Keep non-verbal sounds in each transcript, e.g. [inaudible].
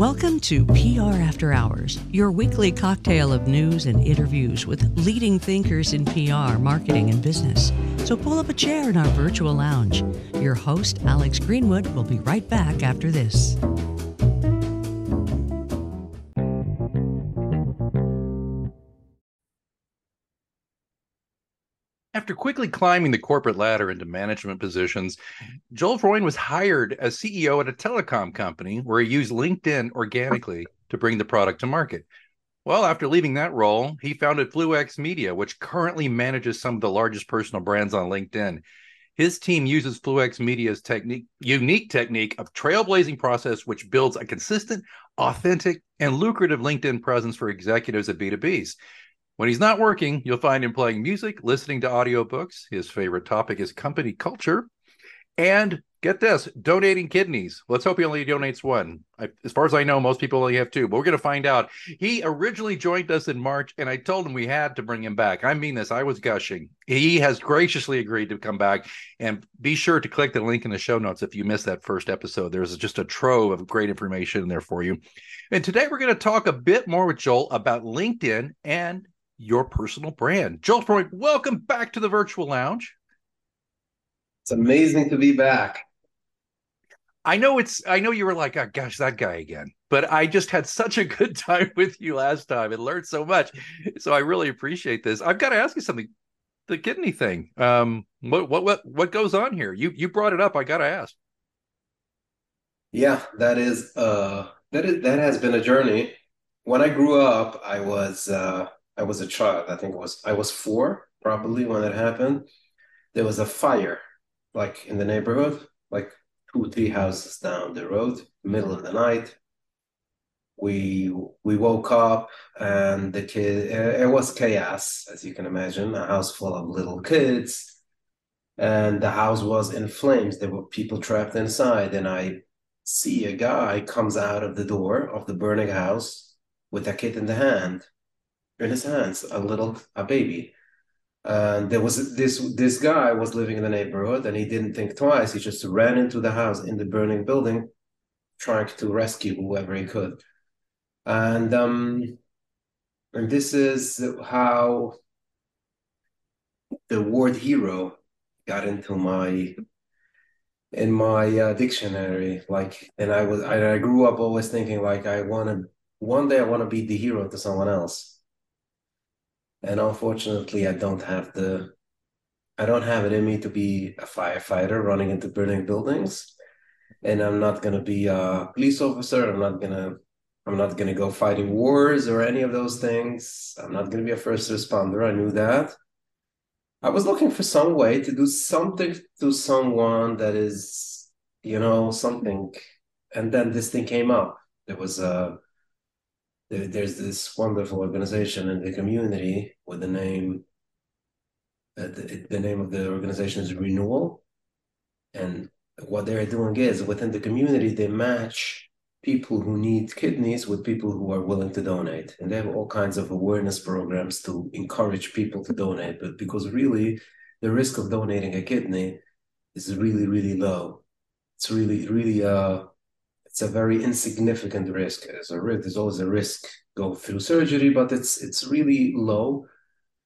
Welcome to PR After Hours, your weekly cocktail of news and interviews with leading thinkers in PR, marketing, and business. So pull up a chair in our virtual lounge. Your host, Alex Greenwood, will be right back after this. After quickly climbing the corporate ladder into management positions, Joel Freund was hired as CEO at a telecom company where he used LinkedIn organically to bring the product to market. Well, after leaving that role, he founded Fluex Media, which currently manages some of the largest personal brands on LinkedIn. His team uses Fluex Media's technique, unique technique of trailblazing process, which builds a consistent, authentic, and lucrative LinkedIn presence for executives at B2Bs. When he's not working, you'll find him playing music, listening to audiobooks. His favorite topic is company culture. And get this, donating kidneys. Let's hope he only donates one. I, as far as I know, most people only have two, but we're going to find out. He originally joined us in March, and I told him we had to bring him back. I mean this, I was gushing. He has graciously agreed to come back. And be sure to click the link in the show notes if you missed that first episode. There's just a trove of great information in there for you. And today we're going to talk a bit more with Joel about LinkedIn and your personal brand. Joel Freund, welcome back to the virtual lounge. It's amazing to be back. I know it's I know you were like, oh gosh, that guy again. But I just had such a good [laughs] time with you last time and learned so much. So I really appreciate this. I've got to ask you something. The kidney thing. Um, what what what what goes on here? You you brought it up. I gotta ask. Yeah, that is uh that is that has been a journey. When I grew up, I was uh I was a child. I think it was I was four probably when it happened. There was a fire, like in the neighborhood, like two three houses down the road, middle of the night. We we woke up and the kid uh, it was chaos as you can imagine, a house full of little kids, and the house was in flames. There were people trapped inside, and I see a guy comes out of the door of the burning house with a kid in the hand in his hands, a little a baby. And there was this this guy was living in the neighborhood, and he didn't think twice. He just ran into the house in the burning building, trying to rescue whoever he could. And um, and this is how the word hero got into my in my uh, dictionary like and i was I, I grew up always thinking like i want to one day i want to be the hero to someone else and unfortunately i don't have the i don't have it in me to be a firefighter running into burning buildings. And i'm not going to be a police officer. I'm not going to i'm not to go fighting wars or any of those things. I'm not going to be a first responder. I knew that. I was looking for some way to do something to someone that is you know something. And then this thing came up. There was a there's this wonderful organization in the community with the name uh, the, the name of the organization is renewal. And what they're doing is within the community they match people who need kidneys with people who are willing to donate. And they have all kinds of awareness programs to encourage people to donate. But because really the risk of donating a kidney is really really low. It's really really uh it's a very insignificant risk. There's a. There's always a risk go through surgery, but it's it's really low,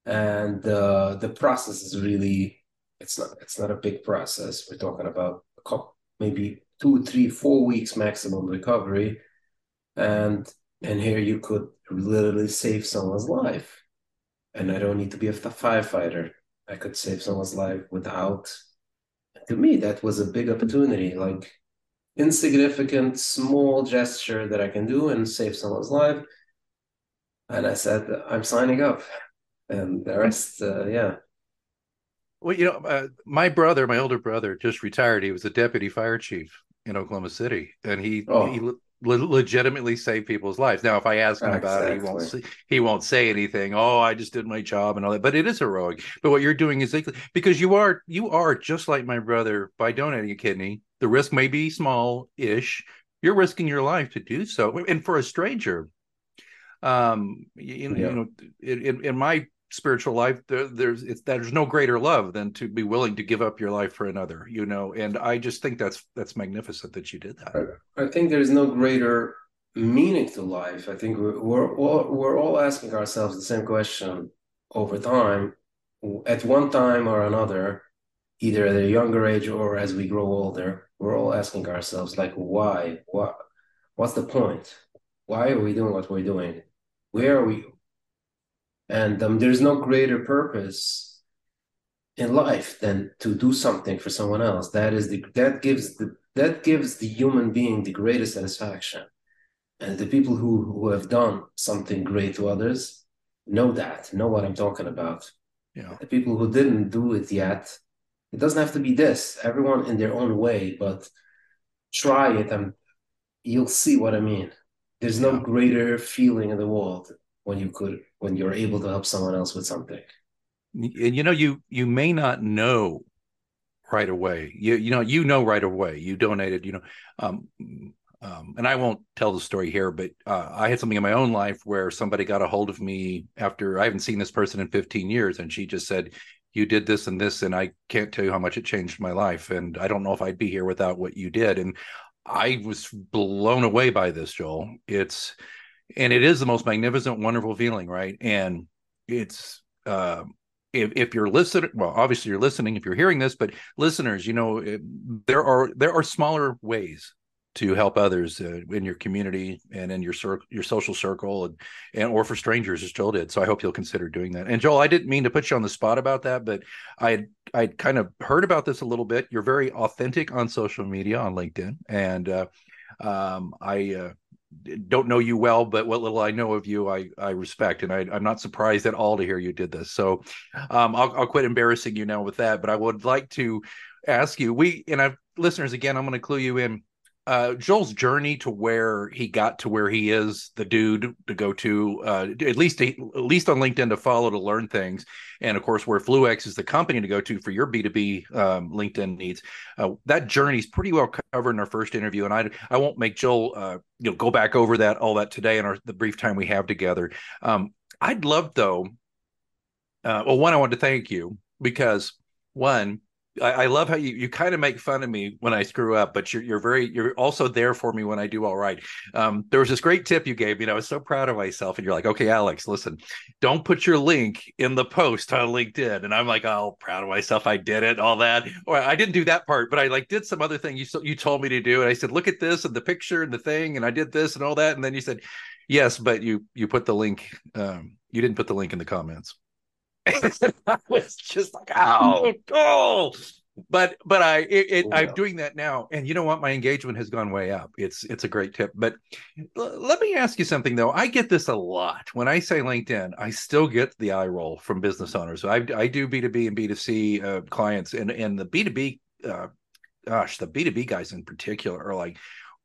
and uh, the process is really it's not it's not a big process. We're talking about couple, maybe two, three, four weeks maximum recovery, and and here you could literally save someone's life, and I don't need to be a firefighter. I could save someone's life without. To me, that was a big opportunity. Like insignificant, small gesture that I can do and save someone's life. And I said, I'm signing up. And the rest, uh, yeah. Well, you know, uh, my brother, my older brother, just retired. He was a deputy fire chief in Oklahoma City, and he oh. he le- legitimately saved people's lives. Now, if I ask him exactly. about it, he won't say, he won't say anything. Oh, I just did my job and all that. But it is heroic. But what you're doing is because you are you are just like my brother by donating a kidney the risk may be small ish. You're risking your life to do so. And for a stranger, um, you, yeah. you know, in, in, my spiritual life, there, there's there's no greater love than to be willing to give up your life for another. You know, and I just think that's that's magnificent that you did that. I think there's no greater meaning to life, I think we're, we're all we're all asking ourselves the same question over time, at one time or another, either at a younger age or as we grow older. We're all asking ourselves, like, why? What? What's the point? Why are we doing what we're doing? Where are we? And um, there's no greater purpose in life than to do something for someone else. That is the that gives the that gives the human being the greatest satisfaction. And the people who, who have done something great to others know that, know what I'm talking about. Yeah. The people who didn't do it yet, it doesn't have to be this, everyone in their own way, but try it and you'll see what I mean. There's no greater feeling in the world when you could when you're able to help someone else with something. and you know you you may not know right away you you know you know right away you donated you know um um and i won't tell the story here but uh, i had something in my own life where somebody got a hold of me after i haven't seen this person in 15 years and she just said you did this and this and i can't tell you how much it changed my life and i don't know if i'd be here without what you did. And i was blown away by this joel. It's and it is the most magnificent wonderful feeling right? And it's uh if, if you're listening well obviously you're listening if you're hearing this but listeners you know there are there are smaller ways to help others uh, in your community and in your circle your social circle and, and or for strangers as joel did so i hope you'll consider doing that and joel i didn't mean to put you on the spot about that but i had i kind of heard about this a little bit you're very authentic on social media on linkedin and uh, um, i uh, don't know you well, but what little I know of you, I I respect, and I, I'm not surprised at all to hear you did this. So, um, I'll I'll quit embarrassing you now with that. But I would like to ask you, we and I've listeners again, I'm going to clue you in. Uh, Joel's journey to where he got to where he is, the dude to go to, uh, at least at least on LinkedIn to follow to learn things, and of course where Fluex is the company to go to for your B two B um, LinkedIn needs. Uh, that journey is pretty well covered in our first interview, and I I won't make Joel uh, you know go back over that all that today in our the brief time we have together. Um, I'd love though. Uh, well, one, I want to thank you because one, I, I love how you, you kind of make fun of me when I screw up, but you're you're very you're also there for me when I do all right. Um, there was this great tip you gave me, and I was so proud of myself. And you're like, okay, Alex, listen, don't put your link in the post on LinkedIn. And I'm like, oh, proud of myself, I did it, all that. Or I didn't do that part, but I like did some other thing you you told me to do, and I said, look at this and the picture and the thing, and I did this and all that, and then you said, yes, but you you put the link, um, you didn't put the link in the comments. [laughs] I was just like, oh, oh. But but I it, it, Yeah. I'm doing that now, and you know what? My engagement has gone way up. It's it's a great tip. But l- let me ask you something though. I get this a lot when I say LinkedIn. I still get the eye roll from business owners. So I I do B two B and B two C uh, clients, and and the B two B, uh, gosh, the B two B guys in particular are like.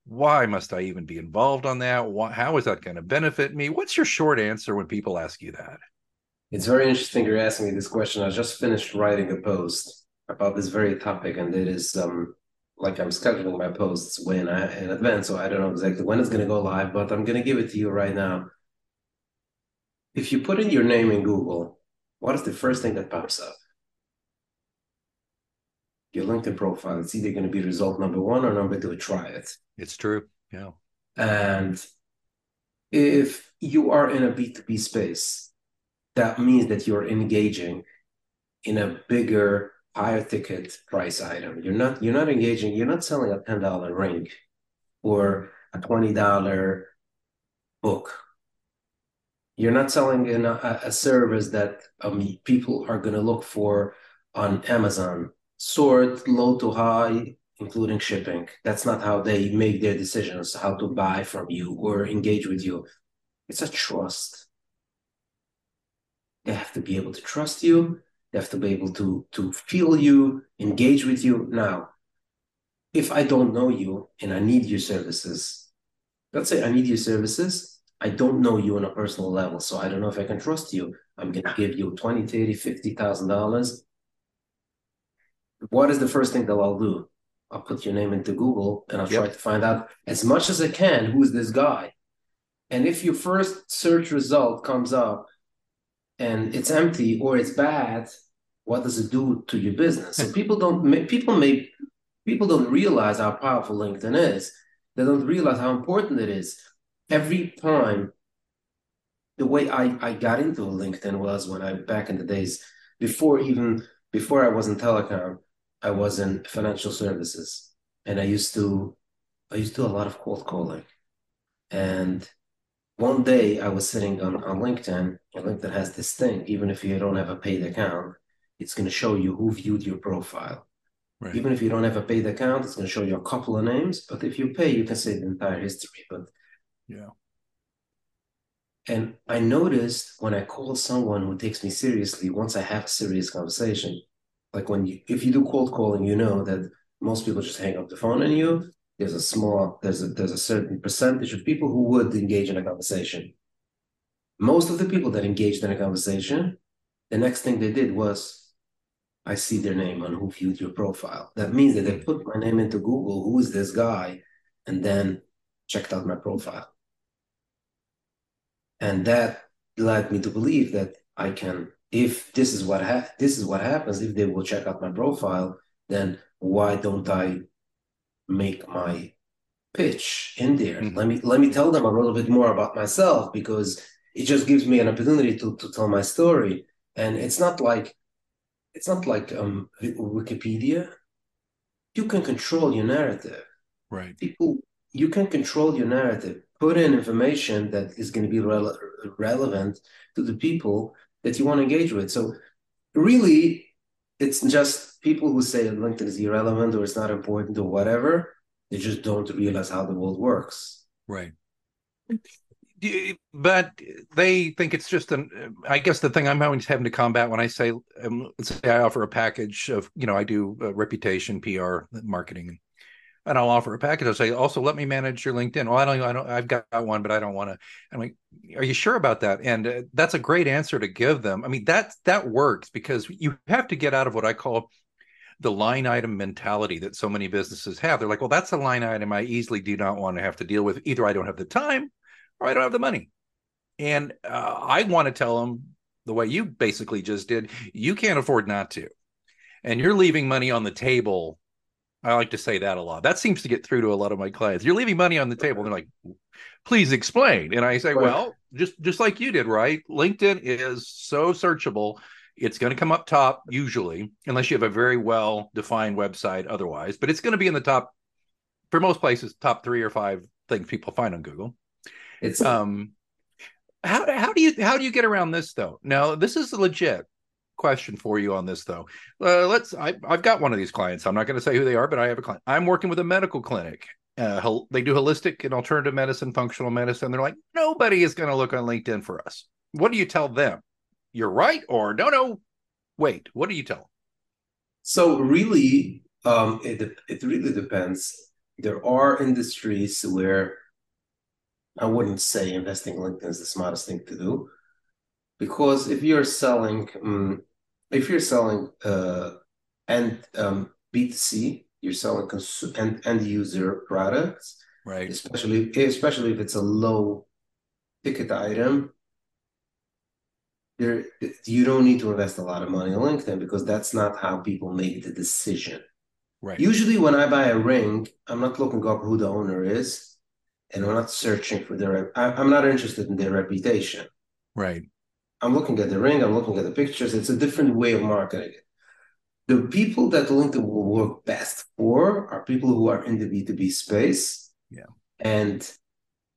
Why must I even be involved on that? Why, how is that going to benefit me? What's your short answer when people ask you that? It's very interesting you're asking me this question. I just finished writing a post about this very topic, and it is um like I'm scheduling my posts when in, in advance, so I don't know exactly when it's going to go live, but I'm going to give it to you right now. If you put in your name in Google, what is the first thing that pops up? Your LinkedIn profile. It's either going to be result number one or number two. Try it. It's true. Yeah. And if you are in a B2B space, that means that you're engaging in a bigger, higher ticket price item. You're not you're not engaging, you're not selling a $10 ring or a $20 book. You're not selling in a, a service that um, people are going to look for on Amazon. Sort low to high, including shipping. That's not how they make their decisions, how to buy from you or engage with you. It's a trust. They have to be able to trust you. They have to be able to, to feel you, engage with you. Now, if I don't know you and I need your services, let's say I need your services, I don't know you on a personal level, so I don't know if I can trust you. I'm going to give you 20, 30, 50,000 dollars. What is the first thing that I'll do? I'll put your name into Google and I'll Yep. try to find out as much as I can who is this guy. And if your first search result comes up and it's empty or it's bad, what does it do to your business? So hmm. people don't people may people don't realize how powerful LinkedIn is. They don't realize how important it is. every time the way I, I got into LinkedIn was when I back in the days before even before I was in telecom, I was in financial services. And I used to I used to do a lot of cold calling. And one day I was sitting on, on LinkedIn, and LinkedIn has this thing, even if you don't have a paid account, it's going to show you who viewed your profile. Right. Even if you don't have a paid account, it's going to show you a couple of names. But if you pay, you can see the entire history. But yeah. And I noticed when I call someone who takes me seriously, once I have a serious conversation, like when you, if you do cold calling, you know that most people just hang up the phone on you there's a small there's a there's a certain percentage of people who would engage in a conversation. Most of the people that engaged in a conversation the next thing they did was i see their name on who viewed your profile. That means that they put my name into google who is this guy? and then checked out my profile. And that led me to believe that i can if this is what ha- this is what happens if they will check out my profile then why don't i make my pitch in there. Mm-hmm. Let me let me tell them a little bit more about myself because it just gives me an opportunity to to tell my story. And it's not like it's not like um Wikipedia. You can control your narrative. Right. People you can control your narrative. Put in information that is going to be re- relevant to the people that you want to engage with. So really it's just people who say LinkedIn is irrelevant or it's not important or whatever. They just don't realize how the world works. Right. But they think it's just an. I guess the thing I'm always having to combat when I say, um, say I offer a package of, you know, I do reputation, PR, marketing, and I'll offer a package. I'll say, also let me manage your LinkedIn. Well, I don't, I don't, I've got one, but I don't want to. I'm like, are you sure about that? And uh, that's a great answer to give them. I mean, that that works because you have to get out of what I call the line item mentality that so many businesses have. They're like, well, that's a line item I easily do not want to have to deal with. Either I don't have the time or I don't have the money. And uh, I want to tell them the way you basically just did, you can't afford not to. And you're leaving money on the table I like to say that a lot. That seems to get through to a lot of my clients. You're leaving money on the table. They're like, please explain. And I say, well, just just like you did, right? LinkedIn is so searchable. It's going to come up top usually, unless you have a very well defined website otherwise, but it's going to be in the top for most places, top three or five things people find on Google. It's um how how do you how do you get around this though? Now, this is a legit question for you on this though. Uh, let's. I, have got one of these clients. I'm not going to say who they are, but I have a client. I'm working with a medical clinic. Uh, they do holistic and alternative medicine, functional medicine. They're like, nobody is going to look on LinkedIn for us. What do you tell them? You're right, or no, no. Wait, what do you tell? So really, um, it it really depends. There are industries where I wouldn't say investing in LinkedIn is the smartest thing to do because if you're selling um, if you're selling uh, end um, B2C, you're selling cons- end, end user products, right? Especially especially if it's a low ticket item. There, you don't need to invest a lot of money on LinkedIn because that's not how people make the decision. Right. Usually, when I buy a ring, I'm not looking up who the owner is, and I'm not searching for their. I, I'm not interested in their reputation. Right. I'm looking at the ring, I'm looking at the pictures. It's a different way of marketing it. The people that LinkedIn will work best for are people who are in the B2B space. Yeah. And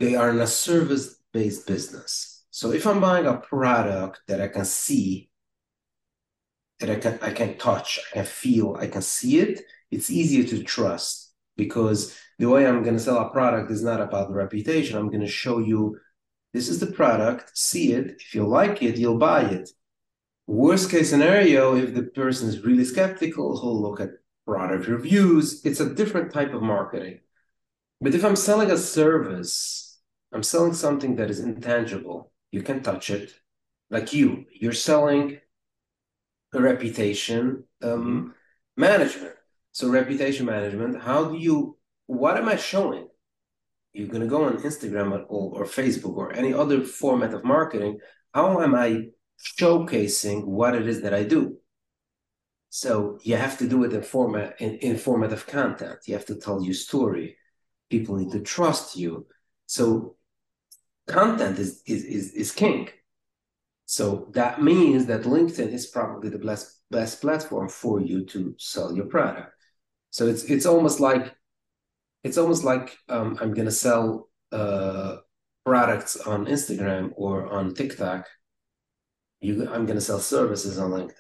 they are in a service based business. So if I'm buying a product that I can see, that I can I can touch, I can feel, I can see it, it's easier to trust because the way I'm going to sell a product is not about the reputation. I'm going to show you this is the product, see it. If you like it, you'll buy it. Worst case scenario, if the person is really skeptical, he'll look at product reviews. It's a different type of marketing. But if I'm selling a service, I'm selling something that is intangible. You can touch it. Like you, you're selling a reputation um, management. So, reputation management, how do you, what am I showing? you're going to go on Instagram or, or Facebook or any other format of marketing, how am I showcasing what it is that I do? So you have to do it in format in, in format of content. You have to tell your story. People need to trust you. So content is is is, is king. So that means that LinkedIn is probably the best best platform for you to sell your product. So it's it's almost like it's almost like um, I'm gonna sell uh, products on Instagram or on TikTok. You, I'm gonna sell services on LinkedIn.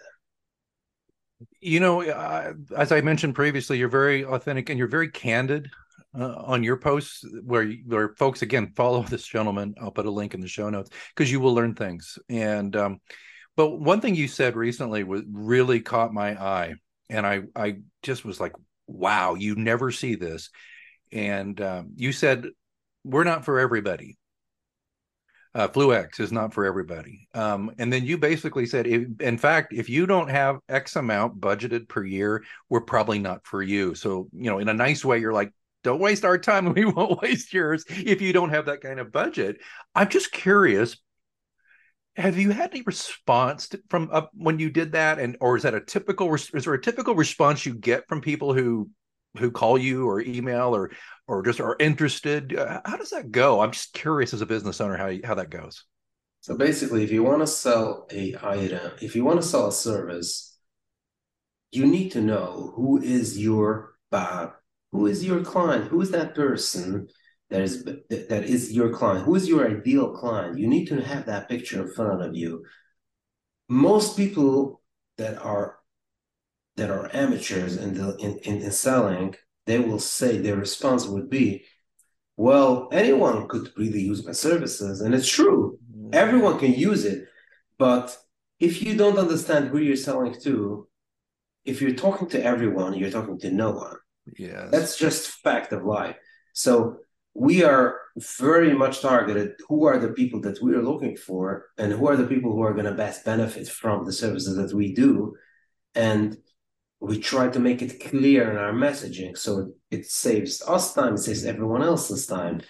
You know, uh, as I mentioned previously, you're very authentic and you're very candid uh, on your posts where where folks again follow [laughs] this gentleman. I'll put a link in the show notes because you will learn things. And um, but one thing you said recently was really caught my eye, and I I just was like, wow, you never see this. And um, you said we're not for everybody. Uh, Fluex is not for everybody. Um, and then you basically said, if, in fact, if you don't have X amount budgeted per year, we're probably not for you. So, you know, in a nice way, you're like, don't waste our time and we [laughs] won't waste yours if you don't have that kind of budget. I'm just curious. Have you had any response to, from uh, when you did that, and or is that a typical? Is there a typical response you get from people who who call you or email or or just are interested? Uh, how does that go? I'm just curious as a business owner how how that goes. So basically, if you want to sell a item, if you want to sell a service, you need to know who is your Bob who is your client? Who is that person that is that is your client? Who is your ideal client? You need to have that picture in front of you. Most people that are that are amateurs in the in, in, in selling, they will say their response would be, well, anyone could really use my services. And it's true. Everyone can use it. But if you don't understand who you're selling to, if you're talking to everyone, you're talking to no one. Yeah. That's just fact of life. So we are very much targeted who are the people that we are looking for and who are the people who are going to best benefit from the services that we do and we try to make it clear in our messaging so it saves us time it saves everyone else's time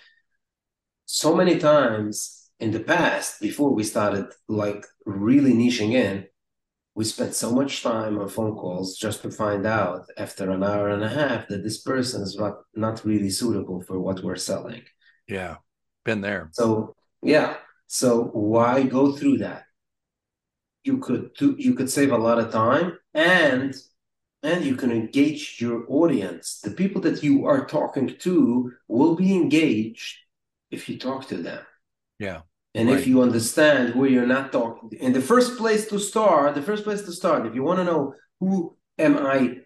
so many times in the past before we started like really niching in we spent so much time on phone calls just to find out after an hour and a half that this person is not, not really suitable for what we're selling. Yeah, been there. So yeah, so why go through that? You could do, you could save a lot of time and and you can engage your audience. The people that you are talking to will be engaged if you talk to them. Yeah. And right. if you understand who you're not talking, to, in the first place to start, the first place to start, if you want to know who am I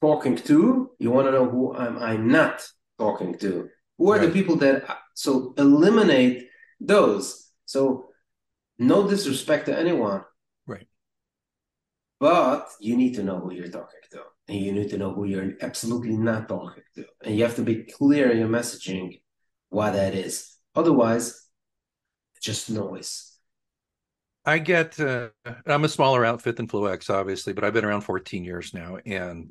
talking to, you want to know who am I not talking to. Who are right. the people that so eliminate those. So no disrespect to anyone. Right. But you need to know who you're talking to. And you need to know who you're absolutely not talking to. And you have to be clear in your messaging why that is. Otherwise, just noise. I get. Uh, I'm a smaller outfit than Fluex, obviously, but I've been around 14 years now, and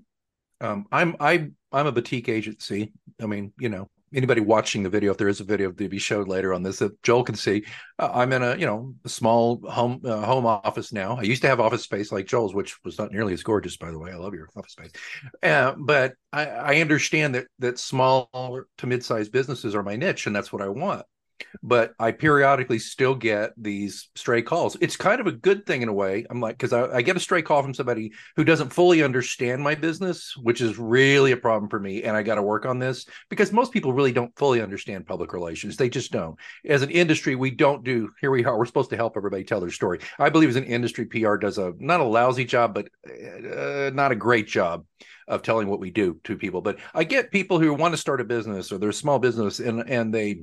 um, I'm I I'm a boutique agency. I mean, you know, anybody watching the video, if there is a video to be showed later on this that Joel can see, uh, I'm in a you know small home uh, home office now. I used to have office space like Joel's, which was not nearly as gorgeous, by the way. I love your office space, uh, but I, I understand that that small to mid sized businesses are my niche, and that's what I want but I periodically still get these stray calls. It's kind of a good thing in a way. I'm like, because I, I, get a stray call from somebody who doesn't fully understand my business, which is really a problem for me. And I got to work on this because most people really don't fully understand public relations. They just don't. As an industry, we don't do, here we are, we're supposed to help everybody tell their story. I believe as an industry, PR does a not a lousy job, but uh, not a great job of telling what we do to people. But I get people who want to start a business or they're a small business and and they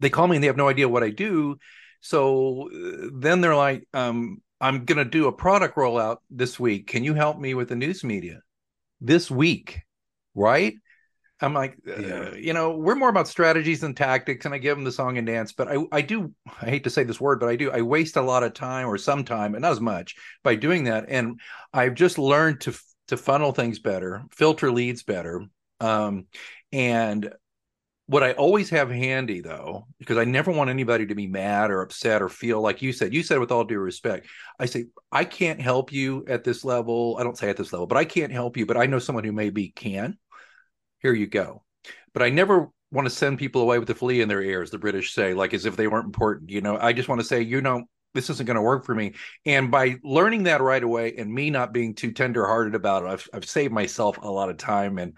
they call me and they have no idea what I do. So uh, then they're like, um, I'm going to do a product rollout this week. Can you help me with the news media this week? Right. I'm like, uh, you know, we're more about strategies and tactics, and I give them the song and dance. But I, I do, I hate to say this word, but I do, I waste a lot of time or some time, and not as much, by doing that. And I've just learned to to funnel things better, filter leads better, um, and what I always have handy though, because I never want anybody to be mad or upset or feel like you said, you said with all due respect, I say, I can't help you at this level. I don't say at this level, but I can't help you, but I know someone who maybe can. Here you go. But I never want to send people away with a flea in their ears, the British say, like as if they weren't important. You know, I just want to say, you know, this isn't going to work for me. And by learning that right away and me not being too tenderhearted about it, I've, I've saved myself a lot of time. And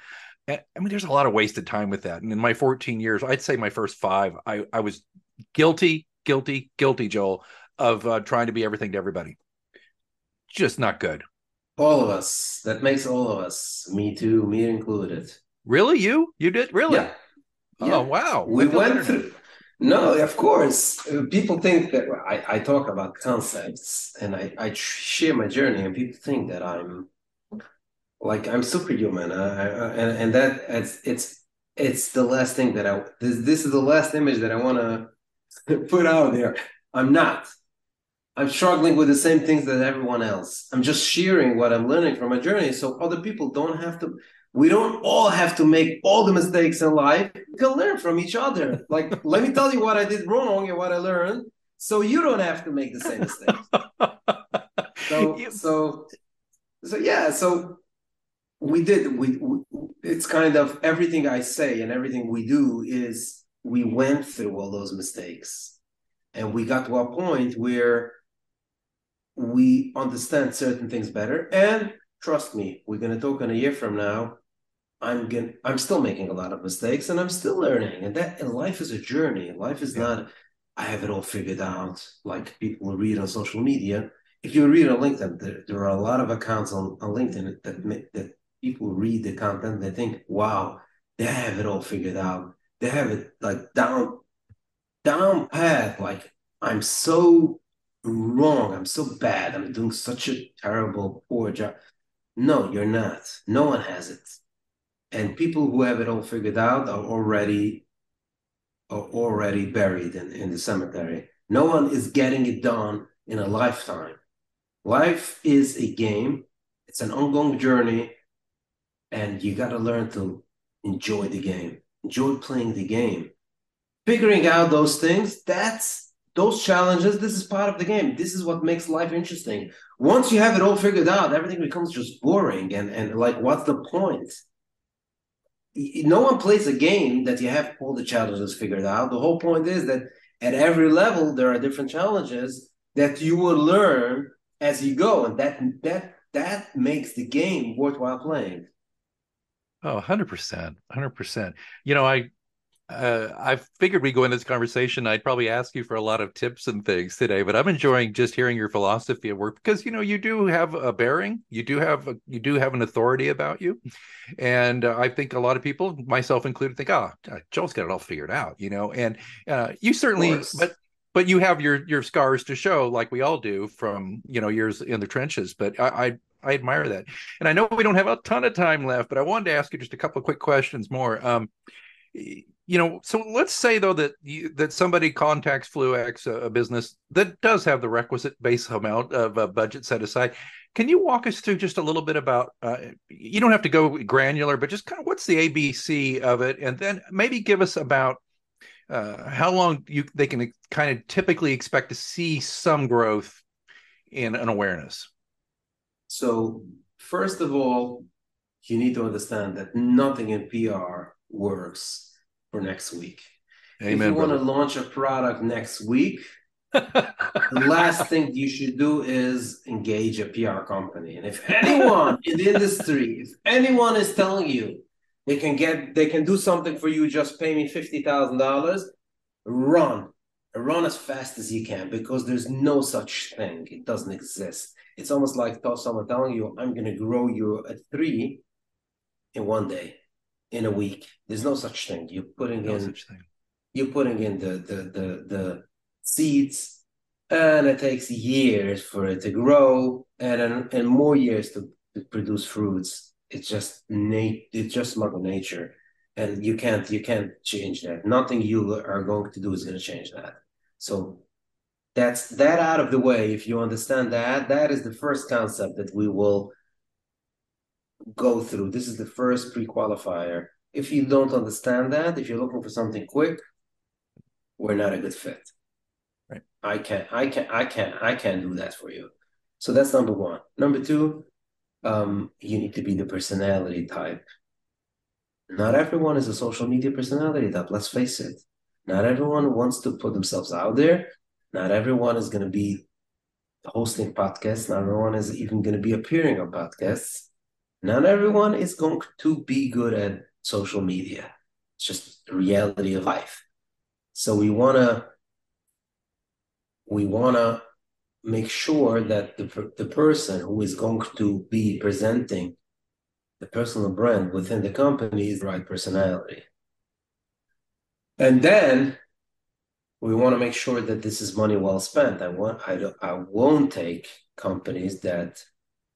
I mean, there's a lot of wasted time with that. And in my 14 years, I'd say my first five, I, I was guilty, guilty, guilty, Joel, of uh, trying to be everything to everybody. Just not good. All of us. That makes all of us. Me too. Me included. Really? You? You did? Really? Yeah. Oh, Yeah. wow. We went through. No, of course. Uh, People think that I, I talk about concepts and I, I share my journey, and people think that I'm like I'm superhuman. Uh, I, I- and and that it's it's it's the last thing that I this this is the last image that I want to [laughs] put out there. I'm not. I'm struggling with the same things that everyone else. I'm just sharing what I'm learning from my journey, so other people don't have to. We don't all have to make all the mistakes in life. We can learn from each other. Like, [laughs] let me tell you what I did wrong and what I learned, so you don't have to make the same mistakes. [laughs] So, so, so yeah. So we did. We, we it's kind of everything I say and everything we do is we went through all those mistakes, and we got to a point where we understand certain things better. And trust me, we're gonna talk in a year from now. I'm going I'm still making a lot of mistakes and I'm still learning. And that and life is a journey. Life is Yeah. not I have it all figured out like people read on social media. If you read on LinkedIn, there, there are a lot of accounts on, on LinkedIn that that people read the content, they think, wow, they have it all figured out. They have it like down down pat. Like I'm so wrong. I'm so bad. I'm doing such a terrible, poor job. No, you're not. No one has it. And people who have it all figured out are already are already buried in, in the cemetery. No one is getting it done in a lifetime. Life is a game, it's an ongoing journey, and you got to learn to enjoy the game, enjoy playing the game. Figuring out those things, that's those challenges, this is part of the game. This is what makes life interesting. Once you have it all figured out, everything becomes just boring and, and like, what's the point? No one plays a game that you have all the challenges figured out. The whole point is that at every level there are different challenges that you will learn as you go, and that that that makes the game worthwhile playing. Oh, 100%. 100%. You know, I uh, I figured we go into this conversation. I'd probably ask you for a lot of tips and things today, but I'm enjoying just hearing your philosophy of work because you know you do have a bearing, you do have a, you do have an authority about you, and uh, I think a lot of people, myself included, think, "Oh, Joel's got it all figured out," you know. And uh, you certainly, but but you have your your scars to show, like we all do from you know years in the trenches. But I, I admire that. And I know we don't have a ton of time left, but I wanted to ask you just a couple of quick questions more. Um, you know, so let's say though that you, that somebody contacts Fluex, a, a business that does have the requisite base amount of uh, budget set aside. Can you walk us through just a little bit about? Uh, you don't have to go granular, but just kind of what's the ABC of it, and then maybe give us about uh, how long you they can kind of typically expect to see some growth in an awareness. So first of all, you need to understand that nothing in PR works for next week. if Amen. you want to launch a product next week, [laughs] the last thing you should do is engage a PR company. And if anyone in the industry, if anyone is telling you they can get they can do something for you, just pay me fifty thousand dollars, run. Run as fast as you can because there's no such thing. It doesn't exist. It's almost like someone telling you, I'm gonna grow you a three in one day, in a week. There's no such thing. You're putting no in you're putting in the the the the seeds and it takes years for it to grow and and, and more years to, to produce fruits it's just nat- it's just mother nature and you can't you can't change that nothing you are going to do is going to change that so that's that out of the way if you understand that that is the first concept that we will go through this is the first pre-qualifier if you don't understand that if you're looking for something quick we're not a good fit. Right. I can't, I can't, I can't, I can't do that for you. So that's number one. Number two, um, you need to be the personality type Not everyone is a social media personality, that let's face it. Not everyone wants to put themselves out there. Not everyone is going to be hosting podcasts. Not everyone is even going to be appearing on podcasts. Not everyone is going to be good at social media. It's just the reality of life. So we want to we want to make sure that the, the person who is going to be presenting the personal brand within the company is the right personality. And then we want to make sure that this is money well spent. I want I don't I won't take companies that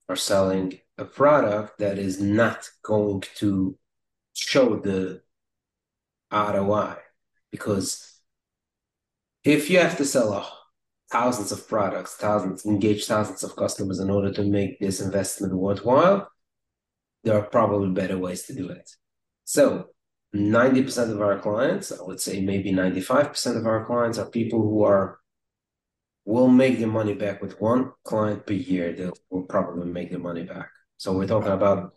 are selling a product that is not going to show the ROI because if you have to sell thousands of products, thousands, engage thousands of customers in order to make this investment worthwhile, there are probably better ways to do it. So 90% of our clients, I would say maybe 95% of our clients are people who are will make their money back with one client per year. They will probably make their money back. So we're talking about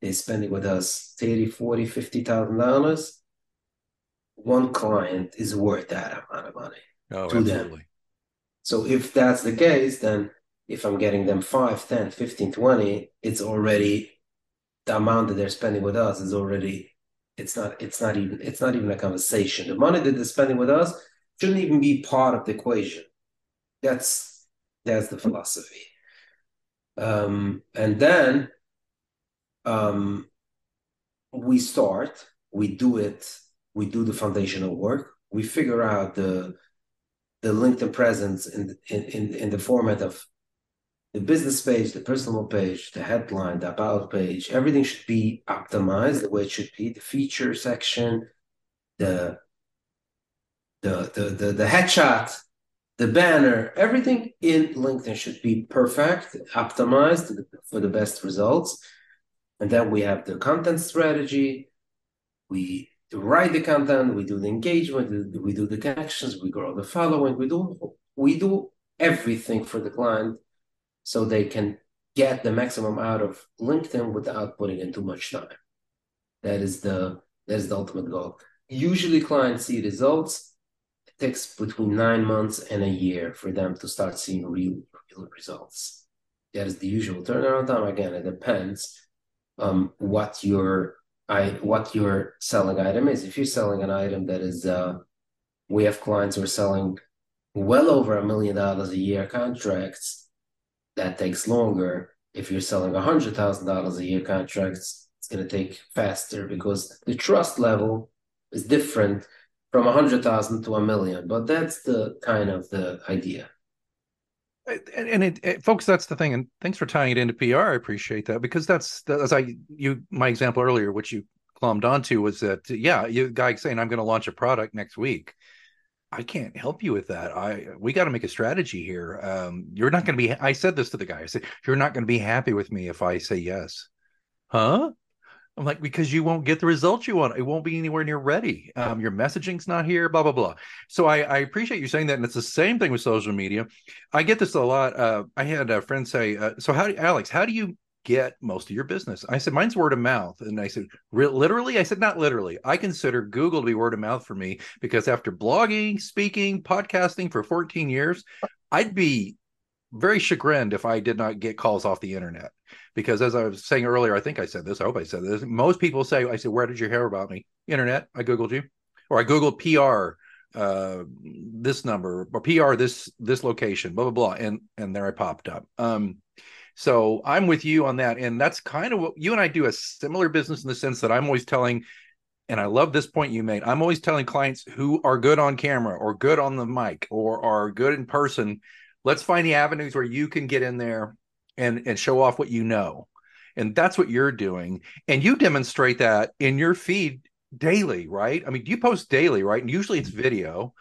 they're spending with us 30, 40, 50,000 dollars. One client is worth that amount of money oh, to absolutely. them. So if that's the case, then if I'm getting them 5, 10, 15, 20, it's already the amount that they're spending with us is already it's not it's not even it's not even a conversation. The money that they're spending with us shouldn't even be part of the equation. That's that's the philosophy. Um, and then um, we start, we do it, we do the foundational work, we figure out the the LinkedIn presence in in in the format of the business page, the personal page, the headline, the about page, everything should be optimized the way it should be. The feature section, the the the the, the headshot, the banner, everything in LinkedIn should be perfect, optimized for the best results. And then we have the content strategy. We write the content, we do the engagement, we do the connections, we grow the following, we do we do everything for the client so they can get the maximum out of LinkedIn without putting in too much time. That is the that is the ultimate goal. Usually clients see results. It takes between nine months and a year for them to start seeing real, real results. That is the usual turnaround time. Again, it depends um, what your I what your selling item is. If you're selling an item that is, uh, we have clients who are selling well over a million dollars a year contracts. That takes longer. If you're selling a hundred thousand dollars a year contracts, it's going to take faster because the trust level is different from a hundred thousand to a million. But that's the kind of the idea and it, it, folks that's the thing and thanks for tying it into pr i appreciate that because that's as i you my example earlier which you clumbed onto was that yeah you guy saying i'm going to launch a product next week i can't help you with that i we got to make a strategy here um, you're not going to be i said this to the guy i said you're not going to be happy with me if i say yes huh I'm like, because you won't get the results you want. It won't be anywhere near ready. Um, your messaging's not here, blah, blah, blah. So I, I, appreciate you saying that. And it's the same thing with social media. I get this a lot. Uh, I had a friend say, uh, so how do Alex, how do you get most of your business? I said, mine's word of mouth. And I said, literally? I said, not literally. I consider Google to be word of mouth for me because after blogging, speaking, podcasting for 14 years, I'd be very chagrined if I did not get calls off the internet. Because as I was saying earlier, I think I said this, I hope I said this. Most people say, I said, Where did you hear about me? Internet. I Googled you. Or I Googled PR uh this number or PR this this location, blah blah blah. And and there I popped up. Um so I'm with you on that. And that's kind of what you and I do a similar business in the sense that I'm always telling and I love this point you made. I'm always telling clients who are good on camera or good on the mic or are good in person let's find the avenues where you can get in there and and show off what you know and that's what you're doing and you demonstrate that in your feed daily right i mean you post daily right and usually it's video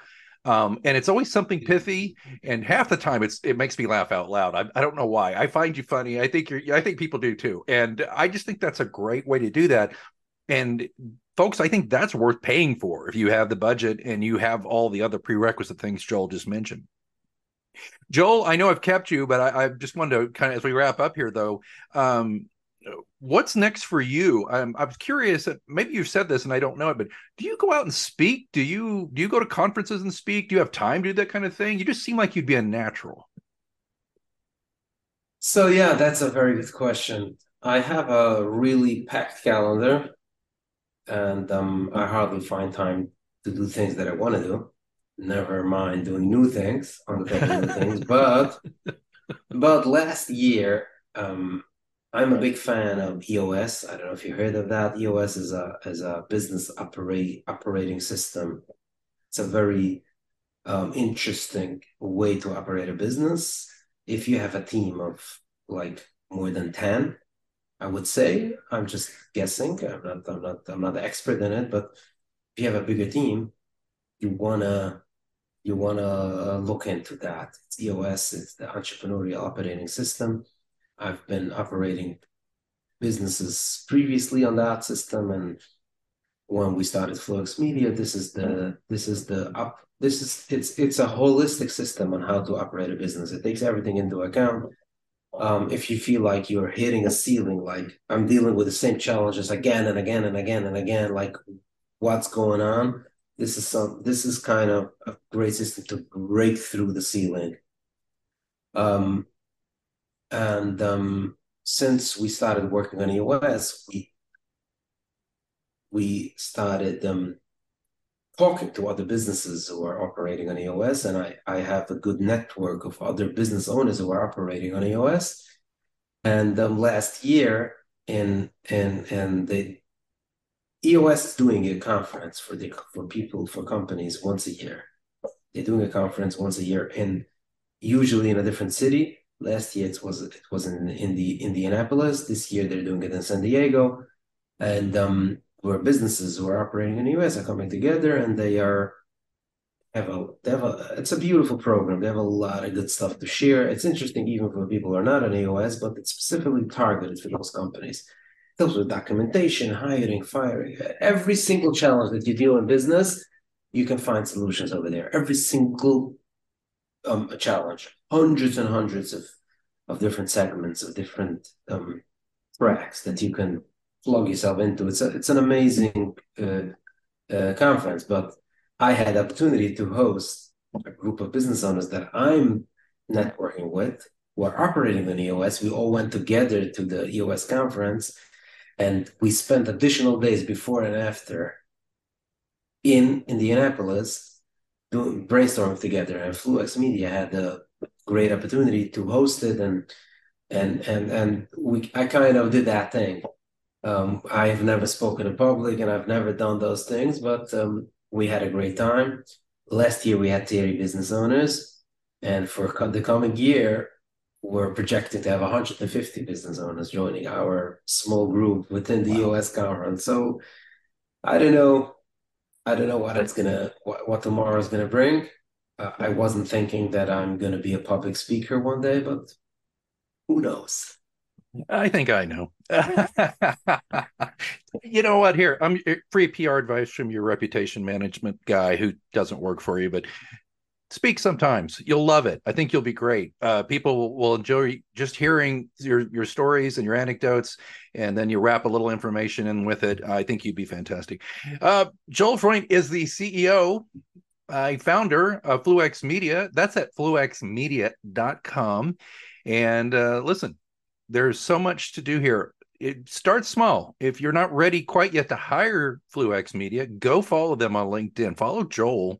um, and it's always something pithy and half the time it's it makes me laugh out loud. I, I don't know why. I find you funny. I think you're i think people do too. And i just think that's a great way to do that. And folks i think that's worth paying for if you have the budget and you have all the other prerequisite things joel just mentioned. Joel, I know I've kept you, but I, I just wanted to kind of, as we wrap up here, though, um, what's next for you? I'm, I was curious. Maybe you've said this and I don't know it, but do you go out and speak? Do you do you go to conferences and speak? Do you have time to do that kind of thing? You just seem like you'd be a natural. So yeah, that's a very good question. I have a really packed calendar, and um, I hardly find time to do things that I want to do. Never mind doing new things on the top of new things. But [laughs] but last year, um, I'm a big fan of EOS. I don't know if you heard of that. EOS is a is a business operate operating system. It's a very um, interesting way to operate a business. If you have a team of like more than ten, I would say I'm just guessing. I'm not I'm not I'm not the expert in it, but if you have a bigger team, you wanna you wanna look into that. It's EOS. It's the entrepreneurial operating system I've been operating businesses previously on that system, and when we started Fluex Media, this is the this is the up this is it's it's a holistic system on how to operate a business. It takes everything into account. Um, if you feel like you're hitting a ceiling, like I'm dealing with the same challenges again and again and again and again, like what's going on? This is some this is kind of a great system to break through the ceiling. Um, and um, since we started working on EOS, we we started um, talking to other businesses who are operating on EOS, and I, I have a good network of other business owners who are operating on EOS. And um, last year, in in and the EOS is doing a conference for the for people for companies once a year. They're doing a conference once a year, in usually in a different city Last year it was it was in in the Indianapolis. This year they're doing it in San Diego, and um, where businesses who are operating in the US are coming together, and they are have a they have a it's a beautiful program. They have a lot of good stuff to share. It's interesting even for people who are not in EOS, but it's specifically targeted for those companies. It helps with documentation, hiring, firing, every single challenge that you deal in business, you can find solutions over there. Every single um, a challenge hundreds and hundreds of of different segments of different um, tracks that you can plug yourself into. It's a, it's an amazing uh, uh, conference, but I had opportunity to host a group of business owners that I'm networking with who are operating on EOS. We all went together to the EOS conference, and we spent additional days before and after in Indianapolis doing brainstorming together. And Fluex Media had the great opportunity to host it and and and and we I kind of did that thing. Um, I've never spoken in public and I've never done those things, but um, we had a great time. Last year we had 30 business owners, and for co- the coming year, we're projecting to have 150 business owners joining our small group within the wow. EOS conference. So I don't know, I don't know what it's gonna what, what tomorrow is gonna bring uh, I wasn't thinking that I'm to be a public speaker one day, but who knows? I think I know. [laughs] you know what? Here, I'm uh, free PR advice from your reputation management guy who doesn't work for you, but speak sometimes. You'll love it. I think you'll be great. Uh, people will enjoy just hearing your your stories and your anecdotes, and then you wrap a little information in with it. I think you'd be fantastic. Uh, Joel Freund is the CEO uh, founder of Fluex Media. That's at fluexmedia.com. And uh, listen, there's so much to do here. It starts small. If you're not ready quite yet to hire Fluex Media, go follow them on LinkedIn. Follow Joel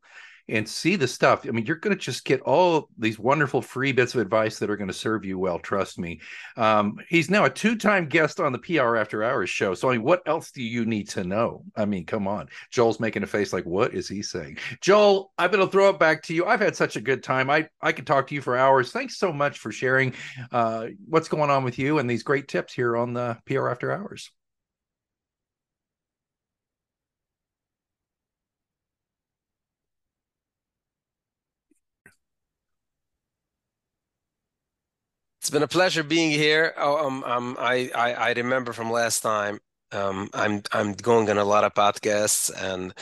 and see the stuff. I mean, you're going to just get all these wonderful free bits of advice that are going to serve you well. Trust me. Um, he's now a two time guest on the PR After Hours show. So, I mean, what else do you need to know? I mean, come on. Joel's making a face like, what is he saying? Joel, I'm going to throw it back to you. I've had such a good time. I, I could talk to you for hours. Thanks so much for sharing uh, what's going on with you and these great tips here on the PR After Hours. It's been a pleasure being here. Oh, um, um, I, I, I remember from last time. Um, I'm I'm going on a lot of podcasts, and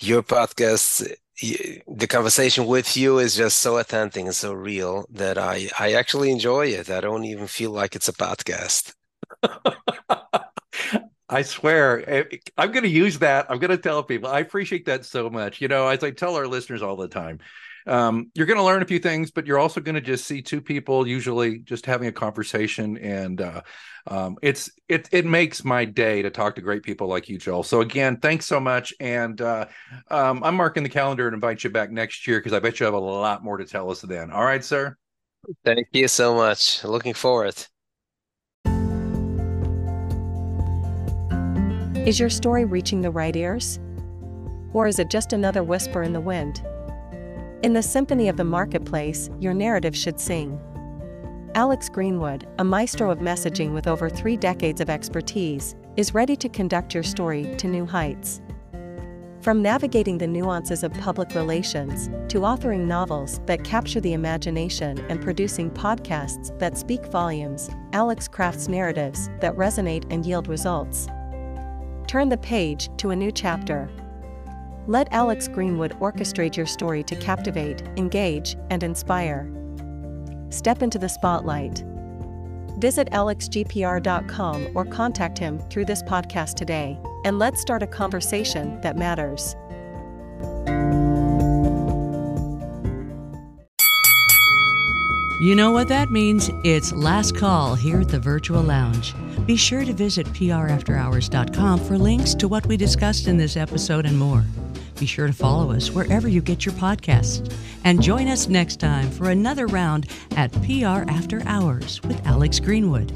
your podcast, the conversation with you is just so authentic and so real that I I actually enjoy it. I don't even feel like it's a podcast. [laughs] I swear, eh, I'm going to use that. I'm going to tell people. I appreciate that so much. You know, as I tell our listeners all the time, um, you're going to learn a few things, but you're also going to just see two people usually just having a conversation, and uh, um, it's it it makes my day to talk to great people like you, Joel. So again, thanks so much, and uh, um, I'm marking the calendar and invite you back next year because I bet you have a lot more to tell us then. All right, sir. Thank you so much. Looking forward. Is your story reaching the right ears? Or is it just another whisper in the wind? In the symphony of the marketplace, your narrative should sing. Alex Greenwood, a maestro of messaging with over three decades of expertise, is ready to conduct your story to new heights. From navigating the nuances of public relations to authoring novels that capture the imagination and producing podcasts that speak volumes, Alex crafts narratives that resonate and yield results. Turn the page to a new chapter. Let Alex Greenwood orchestrate your story to captivate, engage, and inspire. Step into the spotlight. Visit alexgpr.com or contact him through this podcast today, and let's start a conversation that matters. You know what that means? It's last call here at the Virtual Lounge. Be sure to visit prafterhours.com for links to what we discussed in this episode and more. Be sure to follow us wherever you get your podcasts. And join us next time for another round at PR After Hours with Alex Greenwood.